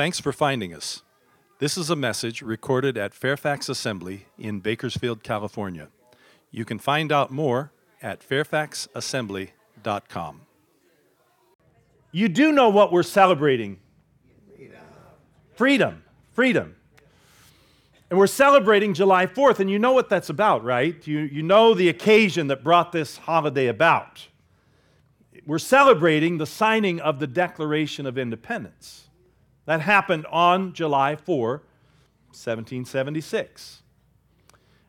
Thanks for finding us. This is a message recorded at Fairfax Assembly in Bakersfield, California. You can find out more at fairfaxassembly.com. You do know what we're celebrating freedom. Freedom. And we're celebrating July 4th, and you know what that's about, right? You, you know the occasion that brought this holiday about. We're celebrating the signing of the Declaration of Independence. That happened on July 4, 1776.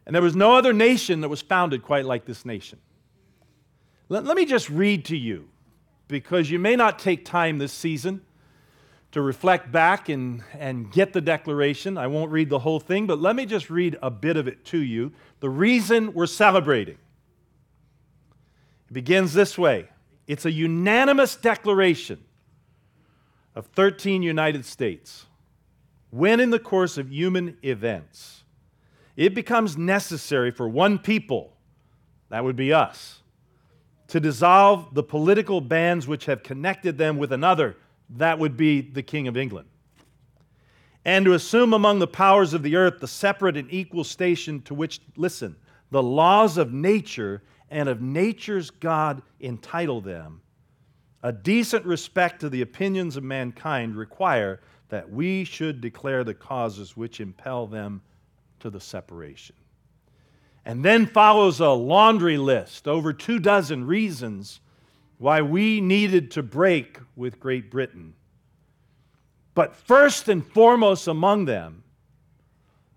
And there was no other nation that was founded quite like this nation. Let, let me just read to you, because you may not take time this season to reflect back and, and get the declaration. I won't read the whole thing, but let me just read a bit of it to you. The reason we're celebrating. It begins this way it's a unanimous declaration of 13 United States when, in the course of human events, it becomes necessary for one people, that would be us, to dissolve the political bands which have connected them with another, that would be the King of England, and to assume among the powers of the earth the separate and equal station to which, listen, the laws of nature and of nature's God entitle them a decent respect to the opinions of mankind require that we should declare the causes which impel them to the separation. And then follows a laundry list, over two dozen reasons why we needed to break with Great Britain. But first and foremost among them,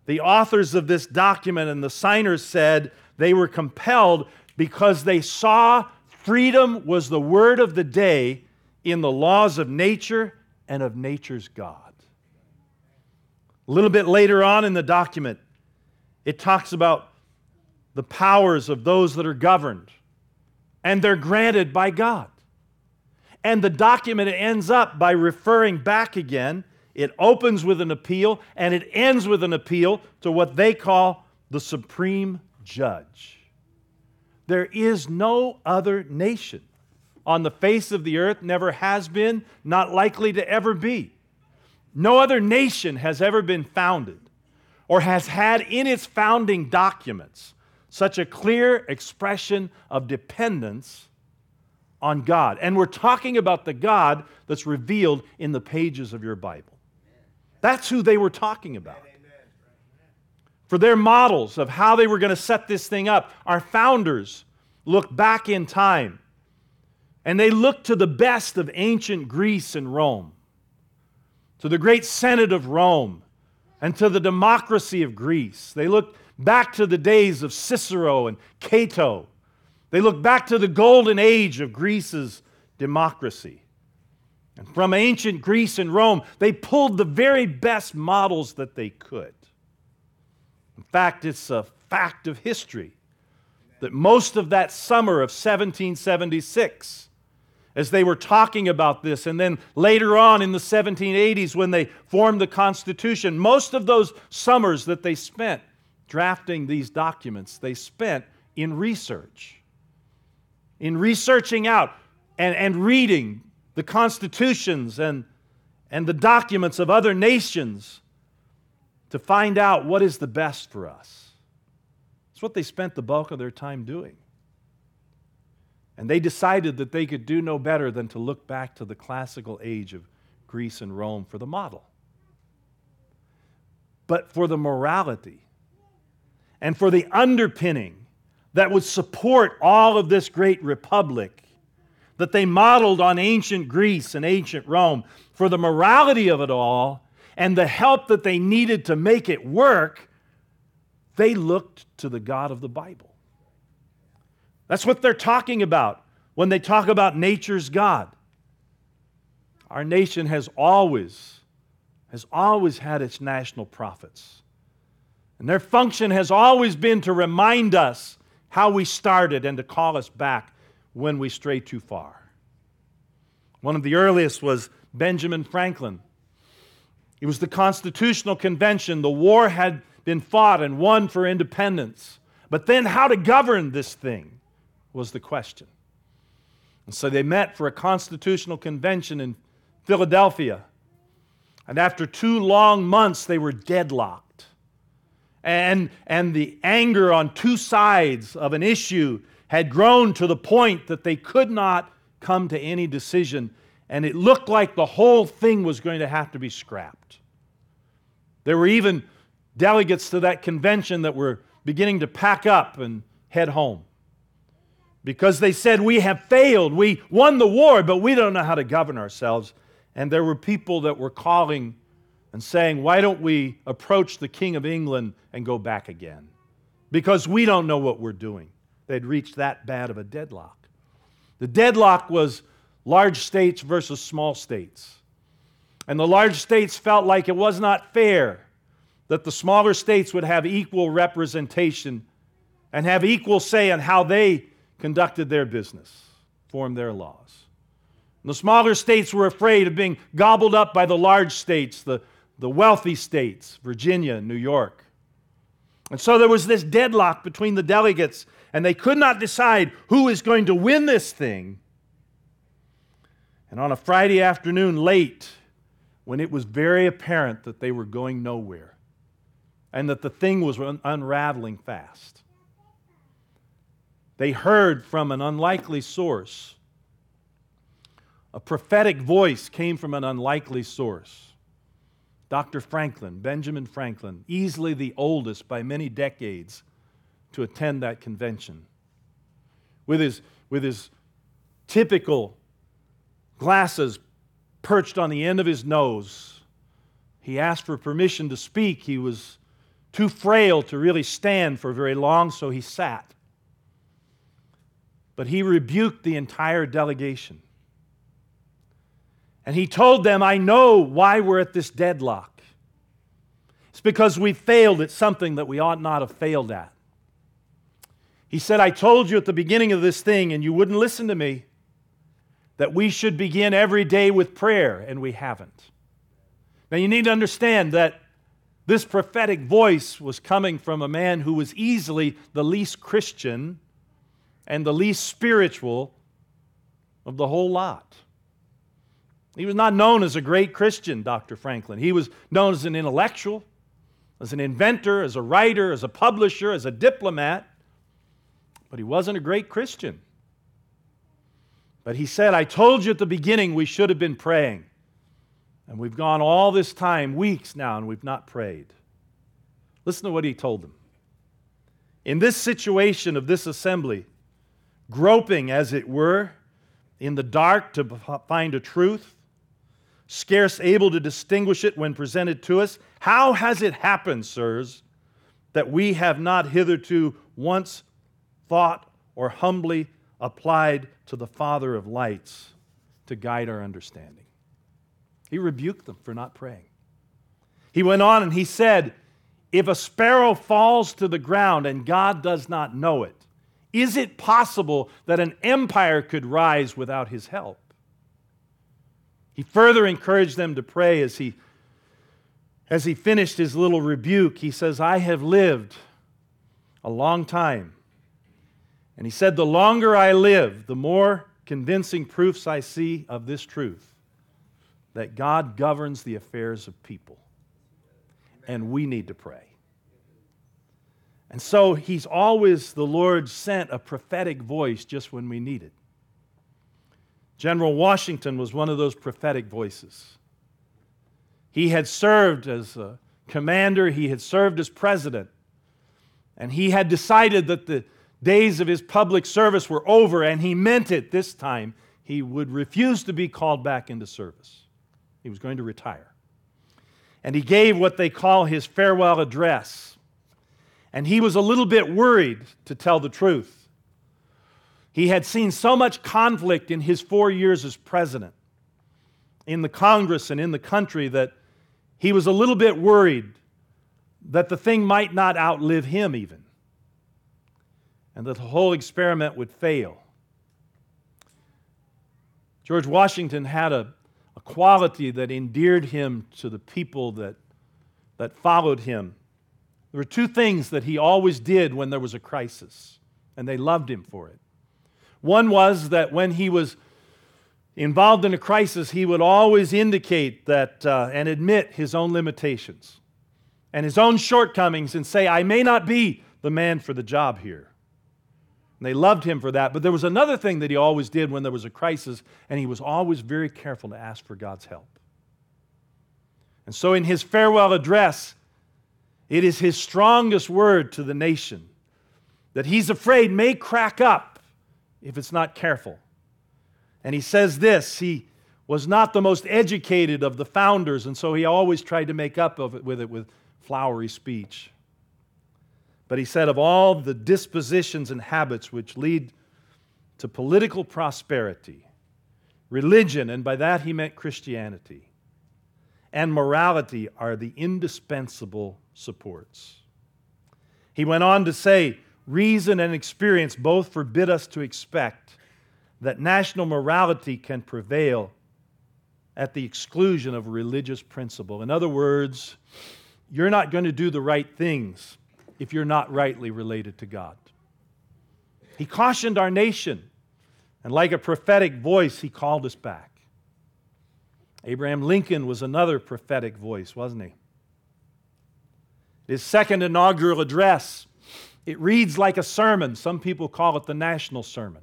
the authors of this document and the signers said they were compelled because they saw Freedom was the word of the day in the laws of nature and of nature's God. A little bit later on in the document, it talks about the powers of those that are governed, and they're granted by God. And the document ends up by referring back again. It opens with an appeal and it ends with an appeal to what they call the supreme judge. There is no other nation on the face of the earth, never has been, not likely to ever be. No other nation has ever been founded or has had in its founding documents such a clear expression of dependence on God. And we're talking about the God that's revealed in the pages of your Bible. That's who they were talking about for their models of how they were going to set this thing up. Our founders looked back in time and they looked to the best of ancient Greece and Rome, to the great Senate of Rome, and to the democracy of Greece. They looked back to the days of Cicero and Cato. They looked back to the golden age of Greece's democracy. And from ancient Greece and Rome, they pulled the very best models that they could. In fact, it's a fact of history that most of that summer of 1776, as they were talking about this, and then later on in the 1780s when they formed the Constitution, most of those summers that they spent drafting these documents, they spent in research, in researching out and, and reading the constitutions and, and the documents of other nations to find out what is the best for us. It's what they spent the bulk of their time doing. And they decided that they could do no better than to look back to the classical age of Greece and Rome for the model. But for the morality and for the underpinning that would support all of this great republic that they modeled on ancient Greece and ancient Rome, for the morality of it all, and the help that they needed to make it work, they looked to the God of the Bible. That's what they're talking about when they talk about nature's God. Our nation has always, has always had its national prophets. And their function has always been to remind us how we started and to call us back when we stray too far. One of the earliest was Benjamin Franklin. It was the Constitutional Convention. The war had been fought and won for independence. But then, how to govern this thing was the question. And so they met for a constitutional convention in Philadelphia. And after two long months, they were deadlocked. And, and the anger on two sides of an issue had grown to the point that they could not come to any decision. And it looked like the whole thing was going to have to be scrapped. There were even delegates to that convention that were beginning to pack up and head home because they said, We have failed. We won the war, but we don't know how to govern ourselves. And there were people that were calling and saying, Why don't we approach the King of England and go back again? Because we don't know what we're doing. They'd reached that bad of a deadlock. The deadlock was large states versus small states. And the large states felt like it was not fair that the smaller states would have equal representation and have equal say in how they conducted their business, formed their laws. And the smaller states were afraid of being gobbled up by the large states, the, the wealthy states, Virginia, New York. And so there was this deadlock between the delegates, and they could not decide who is going to win this thing. And on a Friday afternoon, late, when it was very apparent that they were going nowhere and that the thing was unraveling fast, they heard from an unlikely source. A prophetic voice came from an unlikely source. Dr. Franklin, Benjamin Franklin, easily the oldest by many decades to attend that convention. With his, with his typical glasses perched on the end of his nose, he asked for permission to speak. He was too frail to really stand for very long, so he sat. But he rebuked the entire delegation. And he told them, I know why we're at this deadlock. It's because we failed at something that we ought not have failed at. He said, I told you at the beginning of this thing, and you wouldn't listen to me, that we should begin every day with prayer, and we haven't. Now, you need to understand that this prophetic voice was coming from a man who was easily the least Christian and the least spiritual of the whole lot. He was not known as a great Christian, Dr. Franklin. He was known as an intellectual, as an inventor, as a writer, as a publisher, as a diplomat, but he wasn't a great Christian. But he said, I told you at the beginning we should have been praying. And we've gone all this time, weeks now, and we've not prayed. Listen to what he told them. In this situation of this assembly, groping, as it were, in the dark to find a truth, scarce able to distinguish it when presented to us. How has it happened, sirs, that we have not hitherto once thought or humbly applied to the Father of lights to guide our understanding? He rebuked them for not praying. He went on and he said, If a sparrow falls to the ground and God does not know it, is it possible that an empire could rise without his help? He further encouraged them to pray as he, as he finished his little rebuke. He says, I have lived a long time. And he said, The longer I live, the more convincing proofs I see of this truth that God governs the affairs of people. And we need to pray. And so he's always, the Lord sent a prophetic voice just when we need it. General Washington was one of those prophetic voices. He had served as a commander, he had served as president, and he had decided that the days of his public service were over, and he meant it this time. He would refuse to be called back into service. He was going to retire. And he gave what they call his farewell address and he was a little bit worried, to tell the truth. He had seen so much conflict in his four years as president in the Congress and in the country that he was a little bit worried that the thing might not outlive him, even, and that the whole experiment would fail. George Washington had a, a quality that endeared him to the people that, that followed him. There were two things that he always did when there was a crisis, and they loved him for it. One was that when he was involved in a crisis, he would always indicate that uh, and admit his own limitations and his own shortcomings and say, I may not be the man for the job here. And they loved him for that. But there was another thing that he always did when there was a crisis, and he was always very careful to ask for God's help. And so in his farewell address, it is his strongest word to the nation that he's afraid may crack up if it's not careful. And he says this he was not the most educated of the founders, and so he always tried to make up of it with it with flowery speech. But he said, of all the dispositions and habits which lead to political prosperity, religion, and by that he meant Christianity, and morality are the indispensable supports. He went on to say, reason and experience both forbid us to expect that national morality can prevail at the exclusion of religious principle. In other words, you're not going to do the right things if you're not rightly related to God. He cautioned our nation, and like a prophetic voice, he called us back. Abraham Lincoln was another prophetic voice, wasn't he? His second inaugural address, it reads like a sermon. Some people call it the national sermon.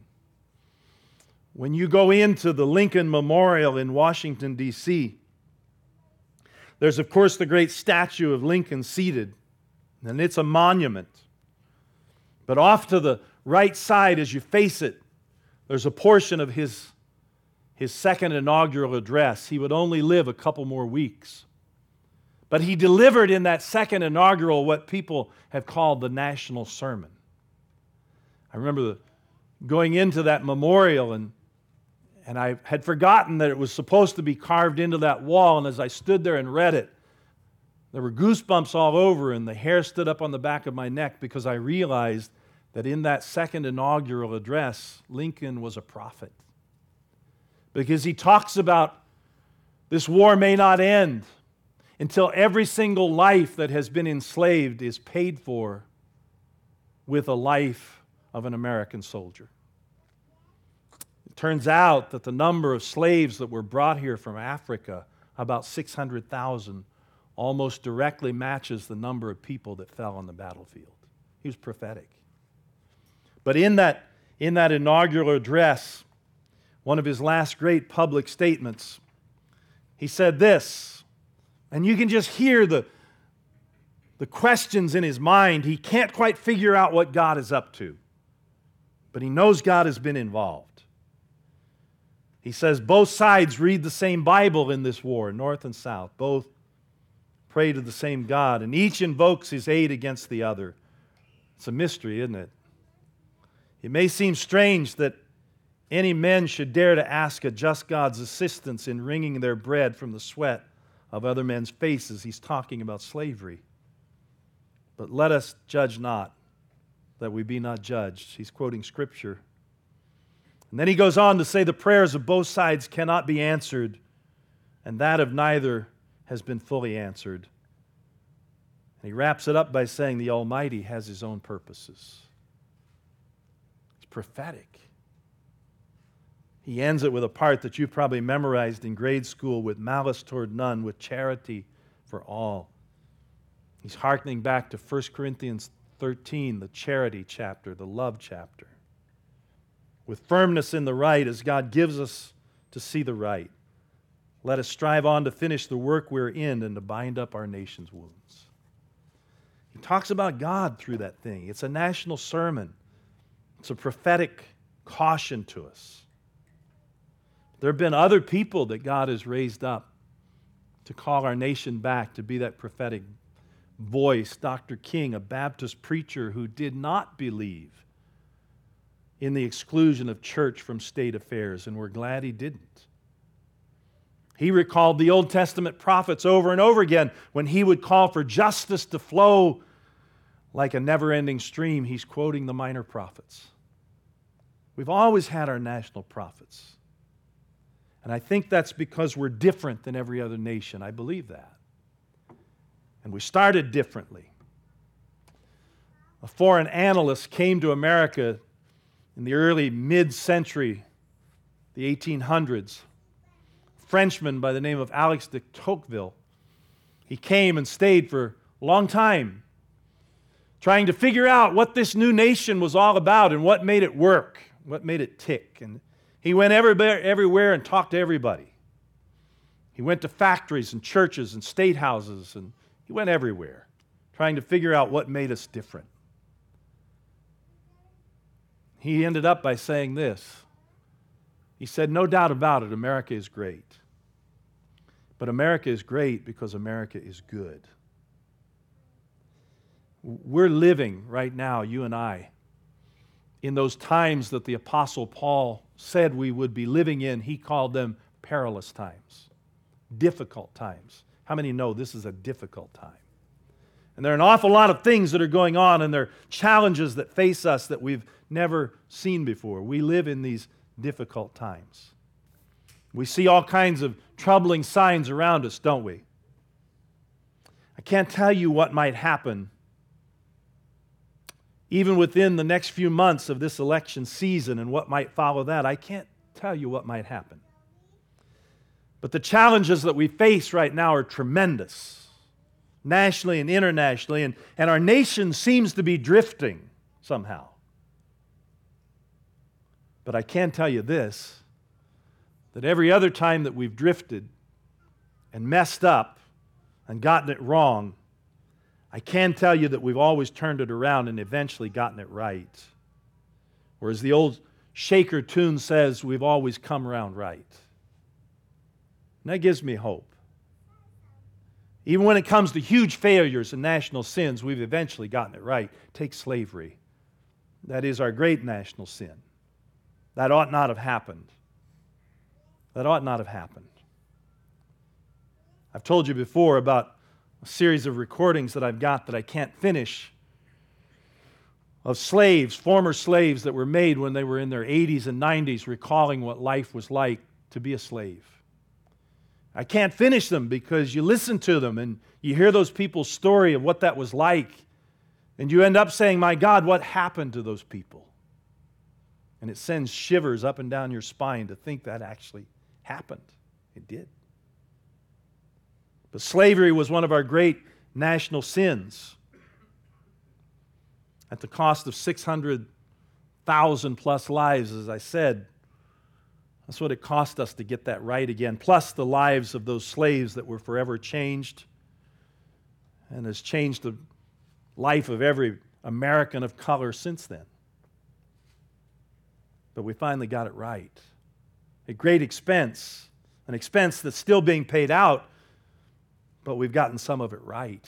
When you go into the Lincoln Memorial in Washington, D.C., there's, of course, the great statue of Lincoln seated, and it's a monument. But off to the right side, as you face it, there's a portion of his, his second inaugural address. He would only live a couple more weeks. But he delivered in that second inaugural what people have called the national sermon. I remember the, going into that memorial and and I had forgotten that it was supposed to be carved into that wall. And as I stood there and read it, there were goosebumps all over, and the hair stood up on the back of my neck because I realized that in that second inaugural address, Lincoln was a prophet. Because he talks about this war may not end until every single life that has been enslaved is paid for with a life of an American soldier. It turns out that the number of slaves that were brought here from Africa, about 600,000, almost directly matches the number of people that fell on the battlefield. He was prophetic. But in that, in that inaugural address, one of his last great public statements, he said this, and you can just hear the, the questions in his mind. He can't quite figure out what God is up to, but he knows God has been involved. He says both sides read the same Bible in this war, North and South. Both pray to the same God, and each invokes his aid against the other. It's a mystery, isn't it? It may seem strange that any men should dare to ask a just God's assistance in wringing their bread from the sweat of other men's faces. He's talking about slavery. But let us judge not, that we be not judged. He's quoting scripture. And then he goes on to say the prayers of both sides cannot be answered, and that of neither has been fully answered. And he wraps it up by saying the Almighty has his own purposes. It's prophetic. He ends it with a part that you've probably memorized in grade school with malice toward none, with charity for all. He's hearkening back to 1 Corinthians 13, the charity chapter, the love chapter with firmness in the right as God gives us to see the right. Let us strive on to finish the work we're in and to bind up our nation's wounds. He talks about God through that thing. It's a national sermon, it's a prophetic caution to us. There have been other people that God has raised up to call our nation back, to be that prophetic voice. Dr. King, a Baptist preacher who did not believe in the exclusion of church from state affairs, and we're glad he didn't. He recalled the Old Testament prophets over and over again when he would call for justice to flow like a never ending stream. He's quoting the minor prophets. We've always had our national prophets. And I think that's because we're different than every other nation. I believe that. And we started differently. A foreign analyst came to America in the early mid century, the the 1800s. Frenchman by the name of Alex de Tocqueville. He came and stayed for a long time, trying to figure out what this new nation was all about and what made it work, what made it tick. And he went everywhere, everywhere and talked to everybody. He went to factories and churches and state houses, and he went everywhere, trying to figure out what made us different. He ended up by saying this. He said, No doubt about it, America is great. But America is great because America is good. We're living right now, you and I, in those times that the Apostle Paul said we would be living in. He called them perilous times, difficult times. How many know this is a difficult time? And there are an awful lot of things that are going on, and there are challenges that face us that we've never seen before. We live in these difficult times. We see all kinds of troubling signs around us, don't we? I can't tell you what might happen even within the next few months of this election season and what might follow that. I can't tell you what might happen. But the challenges that we face right now are tremendous, nationally and internationally, and, and our nation seems to be drifting somehow. But I can tell you this that every other time that we've drifted and messed up and gotten it wrong, I can tell you that we've always turned it around and eventually gotten it right. Whereas the old Shaker tune says, we've always come around right. And that gives me hope. Even when it comes to huge failures and national sins, we've eventually gotten it right. Take slavery. That is our great national sin. That ought not have happened. That ought not have happened. I've told you before about a series of recordings that I've got that I can't finish of slaves, former slaves that were made when they were in their 80s and 90s, recalling what life was like to be a slave. I can't finish them because you listen to them and you hear those people's story of what that was like, and you end up saying, My God, what happened to those people? And it sends shivers up and down your spine to think that actually happened. It did. But slavery was one of our great national sins. At the cost of 600,000 plus lives, as I said, that's what it cost us to get that right again, plus the lives of those slaves that were forever changed and has changed the life of every American of color since then. But we finally got it right. At great expense, an expense that's still being paid out but we've gotten some of it right.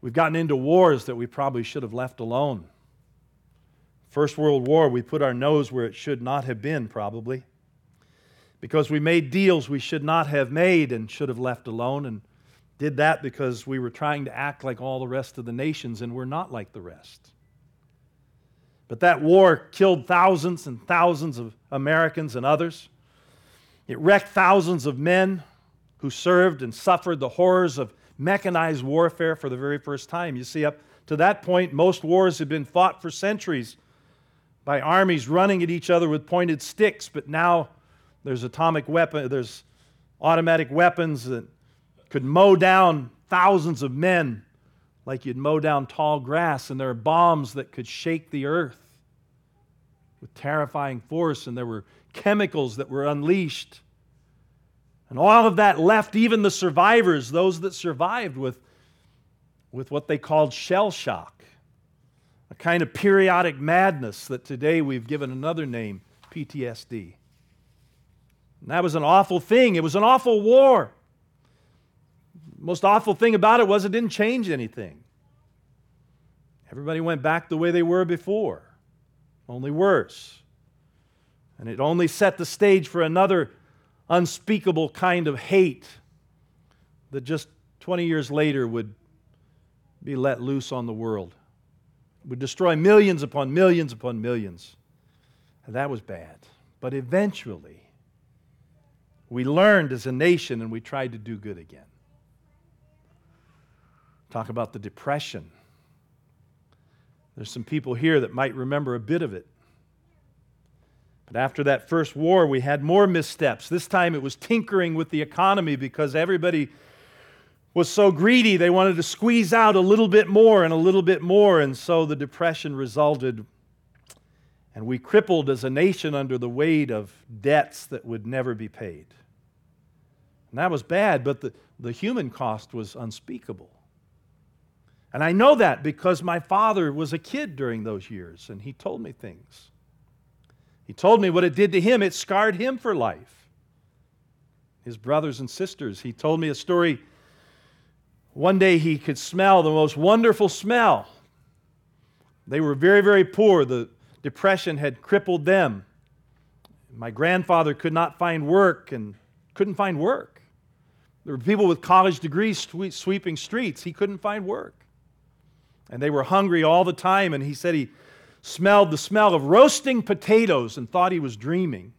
We've gotten into wars that we probably should have left alone. First World War, we put our nose where it should not have been, probably, because we made deals we should not have made and should have left alone, and did that because we were trying to act like all the rest of the nations, and we're not like the rest. But that war killed thousands and thousands of Americans and others. It wrecked thousands of men, who served and suffered the horrors of mechanized warfare for the very first time. You see, up to that point, most wars had been fought for centuries by armies running at each other with pointed sticks, but now there's atomic weapon, there's automatic weapons that could mow down thousands of men like you'd mow down tall grass, and there are bombs that could shake the earth with terrifying force, and there were chemicals that were unleashed and all of that left even the survivors, those that survived, with, with what they called shell shock, a kind of periodic madness that today we've given another name PTSD. And that was an awful thing. It was an awful war. The Most awful thing about it was it didn't change anything. Everybody went back the way they were before, only worse. And it only set the stage for another unspeakable kind of hate that just 20 years later would be let loose on the world, would destroy millions upon millions upon millions. And that was bad. But eventually, we learned as a nation and we tried to do good again. Talk about the Depression. There's some people here that might remember a bit of it. But after that first war, we had more missteps. This time it was tinkering with the economy because everybody was so greedy, they wanted to squeeze out a little bit more and a little bit more. And so the Depression resulted, and we crippled as a nation under the weight of debts that would never be paid. And that was bad, but the, the human cost was unspeakable. And I know that because my father was a kid during those years, and he told me things. He told me what it did to him, it scarred him for life. His brothers and sisters. He told me a story one day he could smell the most wonderful smell. They were very, very poor. The depression had crippled them. My grandfather could not find work and couldn't find work. There were people with college degrees sweeping streets. He couldn't find work. And they were hungry all the time. And he said he smelled the smell of roasting potatoes and thought he was dreaming.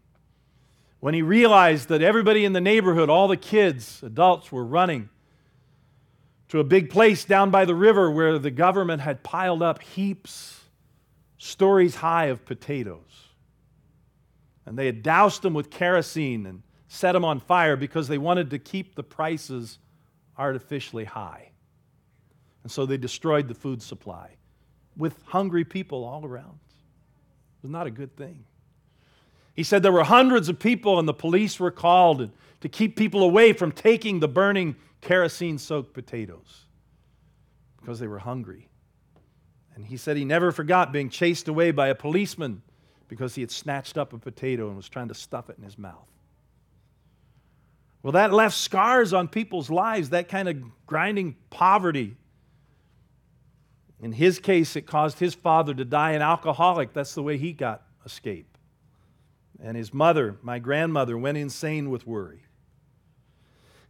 When he realized that everybody in the neighborhood, all the kids, adults, were running to a big place down by the river where the government had piled up heaps, stories high of potatoes. And they had doused them with kerosene and set them on fire because they wanted to keep the prices artificially high. And so they destroyed the food supply with hungry people all around. It was not a good thing. He said there were hundreds of people, and the police were called to keep people away from taking the burning kerosene soaked potatoes because they were hungry. And he said he never forgot being chased away by a policeman because he had snatched up a potato and was trying to stuff it in his mouth. Well, that left scars on people's lives, that kind of grinding poverty. In his case, it caused his father to die an alcoholic. That's the way he got escape. And his mother, my grandmother, went insane with worry.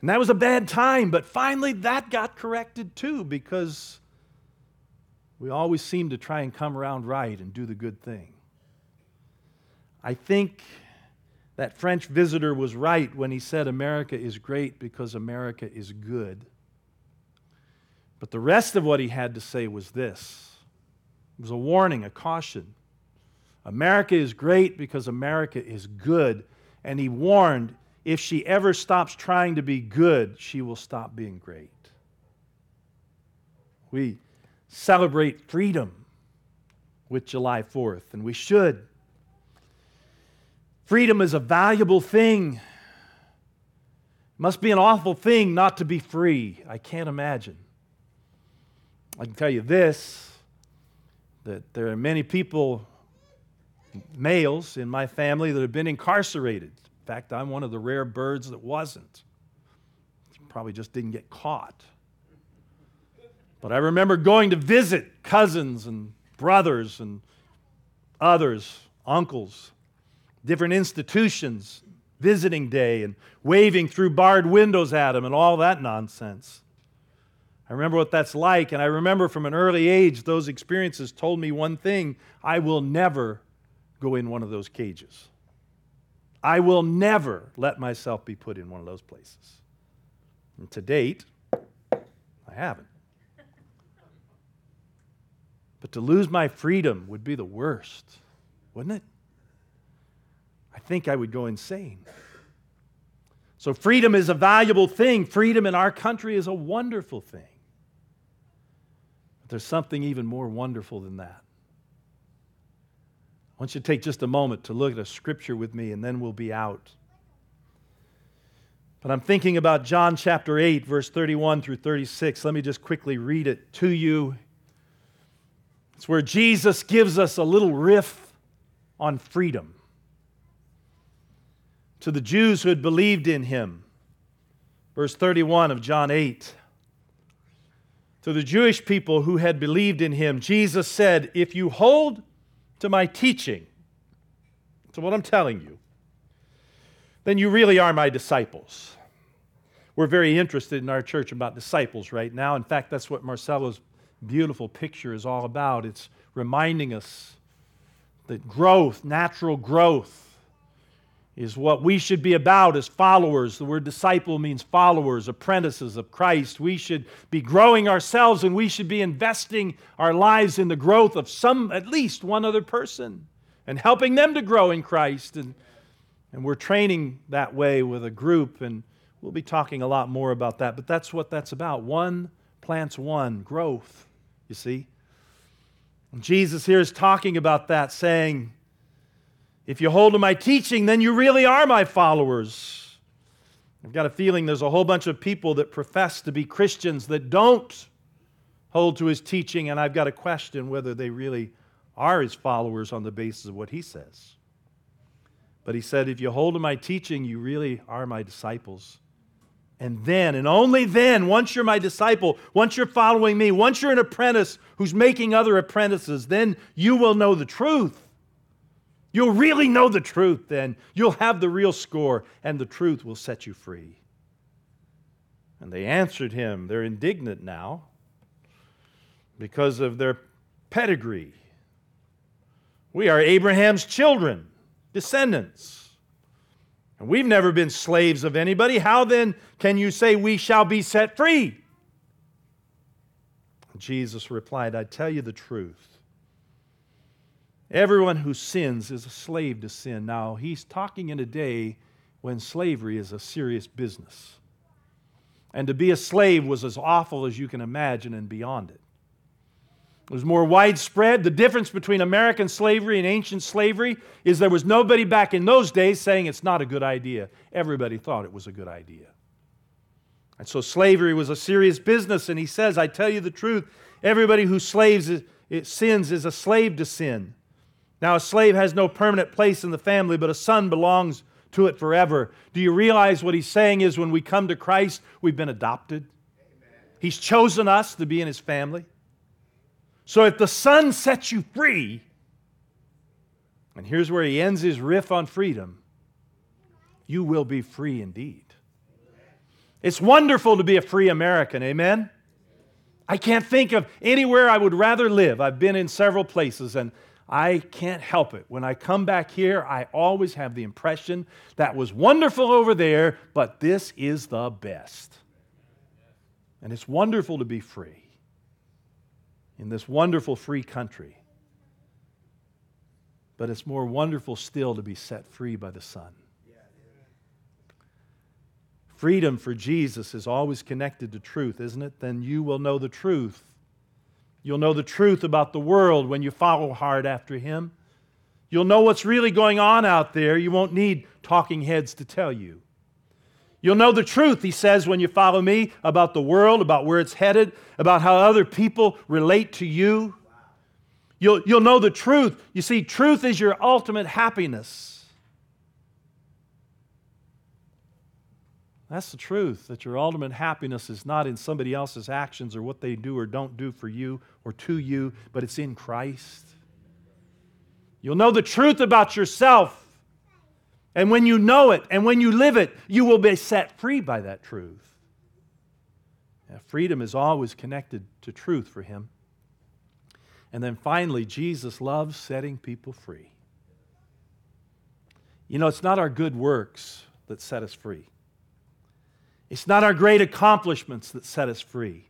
And that was a bad time, but finally that got corrected too because we always seem to try and come around right and do the good thing. I think that French visitor was right when he said America is great because America is good. But the rest of what he had to say was this it was a warning, a caution. America is great because America is good. And he warned if she ever stops trying to be good, she will stop being great. We celebrate freedom with July 4th, and we should. Freedom is a valuable thing. It must be an awful thing not to be free. I can't imagine. I can tell you this that there are many people, males in my family, that have been incarcerated in fact, I'm one of the rare birds that wasn't. Probably just didn't get caught. But I remember going to visit cousins and brothers and others, uncles, different institutions, visiting day, and waving through barred windows at them and all that nonsense. I remember what that's like, and I remember from an early age those experiences told me one thing I will never go in one of those cages. I will never let myself be put in one of those places. And to date, I haven't. But to lose my freedom would be the worst, wouldn't it? I think I would go insane. So, freedom is a valuable thing. Freedom in our country is a wonderful thing. There's something even more wonderful than that I want you to take just a moment to look at a scripture with me, and then we'll be out. But I'm thinking about John chapter 8, verse 31 through 36. Let me just quickly read it to you. It's where Jesus gives us a little riff on freedom. To the Jews who had believed in him, verse 31 of John 8. To the Jewish people who had believed in him, Jesus said, If you hold to my teaching, to what I'm telling you, then you really are my disciples. We're very interested in our church about disciples right now. In fact, that's what Marcelo's beautiful picture is all about. It's reminding us that growth, natural growth, is what we should be about as followers. The word disciple means followers, apprentices of Christ. We should be growing ourselves and we should be investing our lives in the growth of some, at least one other person. and helping them to grow in Christ. And, and we're training that way with a group, and we'll be talking a lot more about that. But that's what that's about. One plants one, growth, you see. And Jesus here is talking about that, saying, If you hold to my teaching, then you really are my followers. I've got a feeling there's a whole bunch of people that profess to be Christians that don't hold to his teaching, and I've got to question whether they really are his followers on the basis of what he says. But he said, If you hold to my teaching, you really are my disciples. And then, and only then, once you're my disciple, once you're following me, once you're an apprentice who's making other apprentices, then you will know the truth. You'll really know the truth then. You'll have the real score, and the truth will set you free. And they answered him. They're indignant now because of their pedigree. We are Abraham's children, descendants. And we've never been slaves of anybody. How then can you say we shall be set free? Jesus replied, I tell you the truth. Everyone who sins is a slave to sin. Now, he's talking in a day when slavery is a serious business. And to be a slave was as awful as you can imagine and beyond it. It was more widespread. The difference between American slavery and ancient slavery is there was nobody back in those days saying it's not a good idea. Everybody thought it was a good idea. And so slavery was a serious business. And he says, I tell you the truth, everybody who slaves sins is a slave to sin. Now, a slave has no permanent place in the family, but a son belongs to it forever. Do you realize what he's saying is when we come to Christ, we've been adopted? Amen. He's chosen us to be in his family. So if the Son sets you free, and here's where he ends his riff on freedom, you will be free indeed. It's wonderful to be a free American, amen? I can't think of anywhere I would rather live. I've been in several places, and I can't help it. When I come back here, I always have the impression that was wonderful over there, but this is the best. And it's wonderful to be free in this wonderful free country. But it's more wonderful still to be set free by the Son. Freedom for Jesus is always connected to truth, isn't it? Then you will know the truth You'll know the truth about the world when you follow hard after Him. You'll know what's really going on out there. You won't need talking heads to tell you. You'll know the truth, he says, when you follow me about the world, about where it's headed, about how other people relate to you. You'll, you'll know the truth. You see, truth is your ultimate happiness. That's the truth, that your ultimate happiness is not in somebody else's actions or what they do or don't do for you or to you, but it's in Christ. You'll know the truth about yourself. And when you know it and when you live it, you will be set free by that truth. Now, freedom is always connected to truth for him. And then finally, Jesus loves setting people free. You know, it's not our good works that set us free. It's not our great accomplishments that set us free.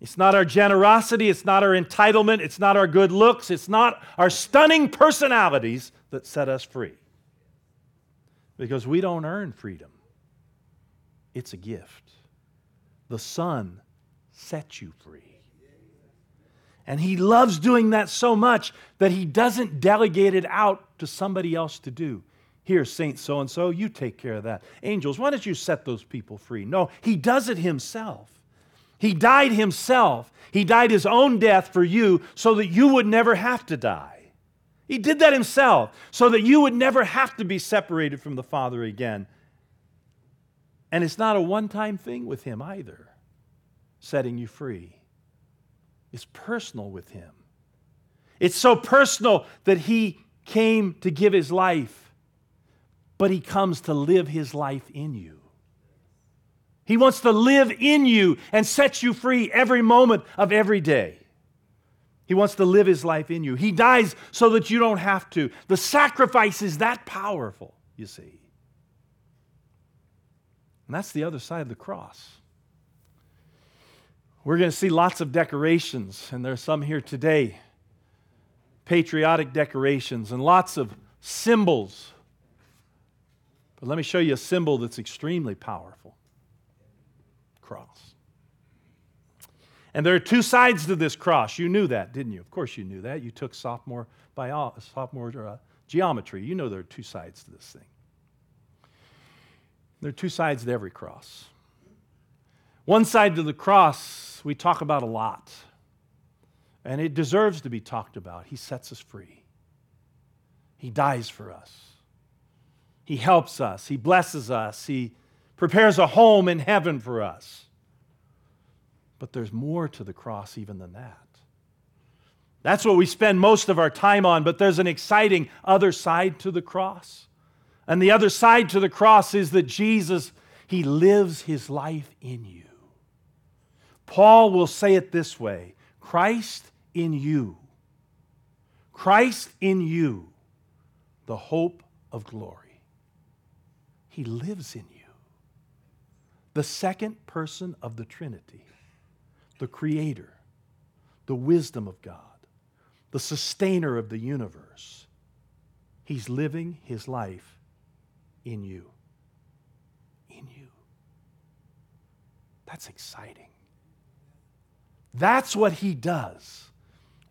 It's not our generosity, it's not our entitlement, it's not our good looks, it's not our stunning personalities that set us free. Because we don't earn freedom, it's a gift. The Son sets you free. And He loves doing that so much that He doesn't delegate it out to somebody else to do. Here, Saint so and so, you take care of that. Angels, why don't you set those people free? No, he does it himself. He died himself. He died his own death for you so that you would never have to die. He did that himself so that you would never have to be separated from the Father again. And it's not a one time thing with him either, setting you free. It's personal with him. It's so personal that he came to give his life but He comes to live His life in you. He wants to live in you and set you free every moment of every day. He wants to live His life in you. He dies so that you don't have to. The sacrifice is that powerful, you see. And that's the other side of the cross. We're going to see lots of decorations, and there's some here today patriotic decorations and lots of symbols. But let me show you a symbol that's extremely powerful cross. And there are two sides to this cross. You knew that, didn't you? Of course, you knew that. You took sophomore, bio, sophomore uh, geometry. You know there are two sides to this thing. There are two sides to every cross. One side to the cross we talk about a lot, and it deserves to be talked about. He sets us free, He dies for us, He helps us, He blesses us, He prepares a home in heaven for us. But there's more to the cross even than that. That's what we spend most of our time on, but there's an exciting other side to the cross. And the other side to the cross is that Jesus, He lives His life in you. Paul will say it this way Christ in you. Christ in you, the hope of glory. He lives in you. The second person of the Trinity, the Creator, the wisdom of God, the sustainer of the universe. He's living his life in you. In you. That's exciting. That's what he does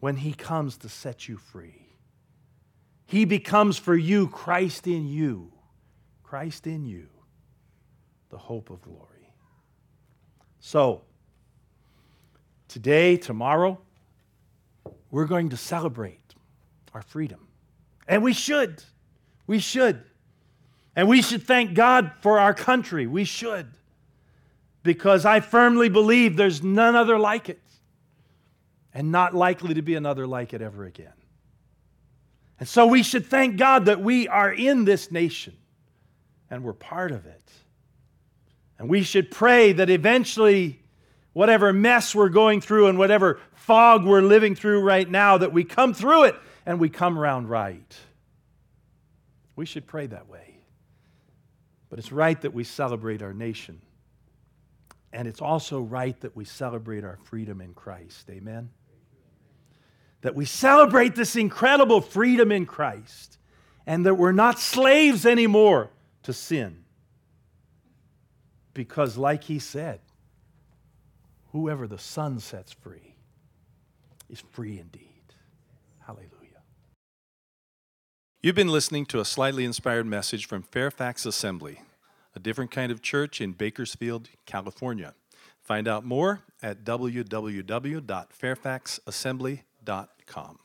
when he comes to set you free. He becomes for you Christ in you, Christ in you, the hope of glory. So, today, tomorrow, we're going to celebrate our freedom. And we should. We should. And we should thank God for our country. We should. Because I firmly believe there's none other like it and not likely to be another like it ever again. And so we should thank God that we are in this nation and we're part of it. And we should pray that eventually, whatever mess we're going through and whatever fog we're living through right now, that we come through it and we come around right. We should pray that way. But it's right that we celebrate our nation. And it's also right that we celebrate our freedom in Christ. Amen? that we celebrate this incredible freedom in Christ and that we're not slaves anymore to sin. Because, like he said, whoever the Son sets free is free indeed. Hallelujah. You've been listening to a slightly inspired message from Fairfax Assembly, a different kind of church in Bakersfield, California. Find out more at www.fairfaxassembly.com com.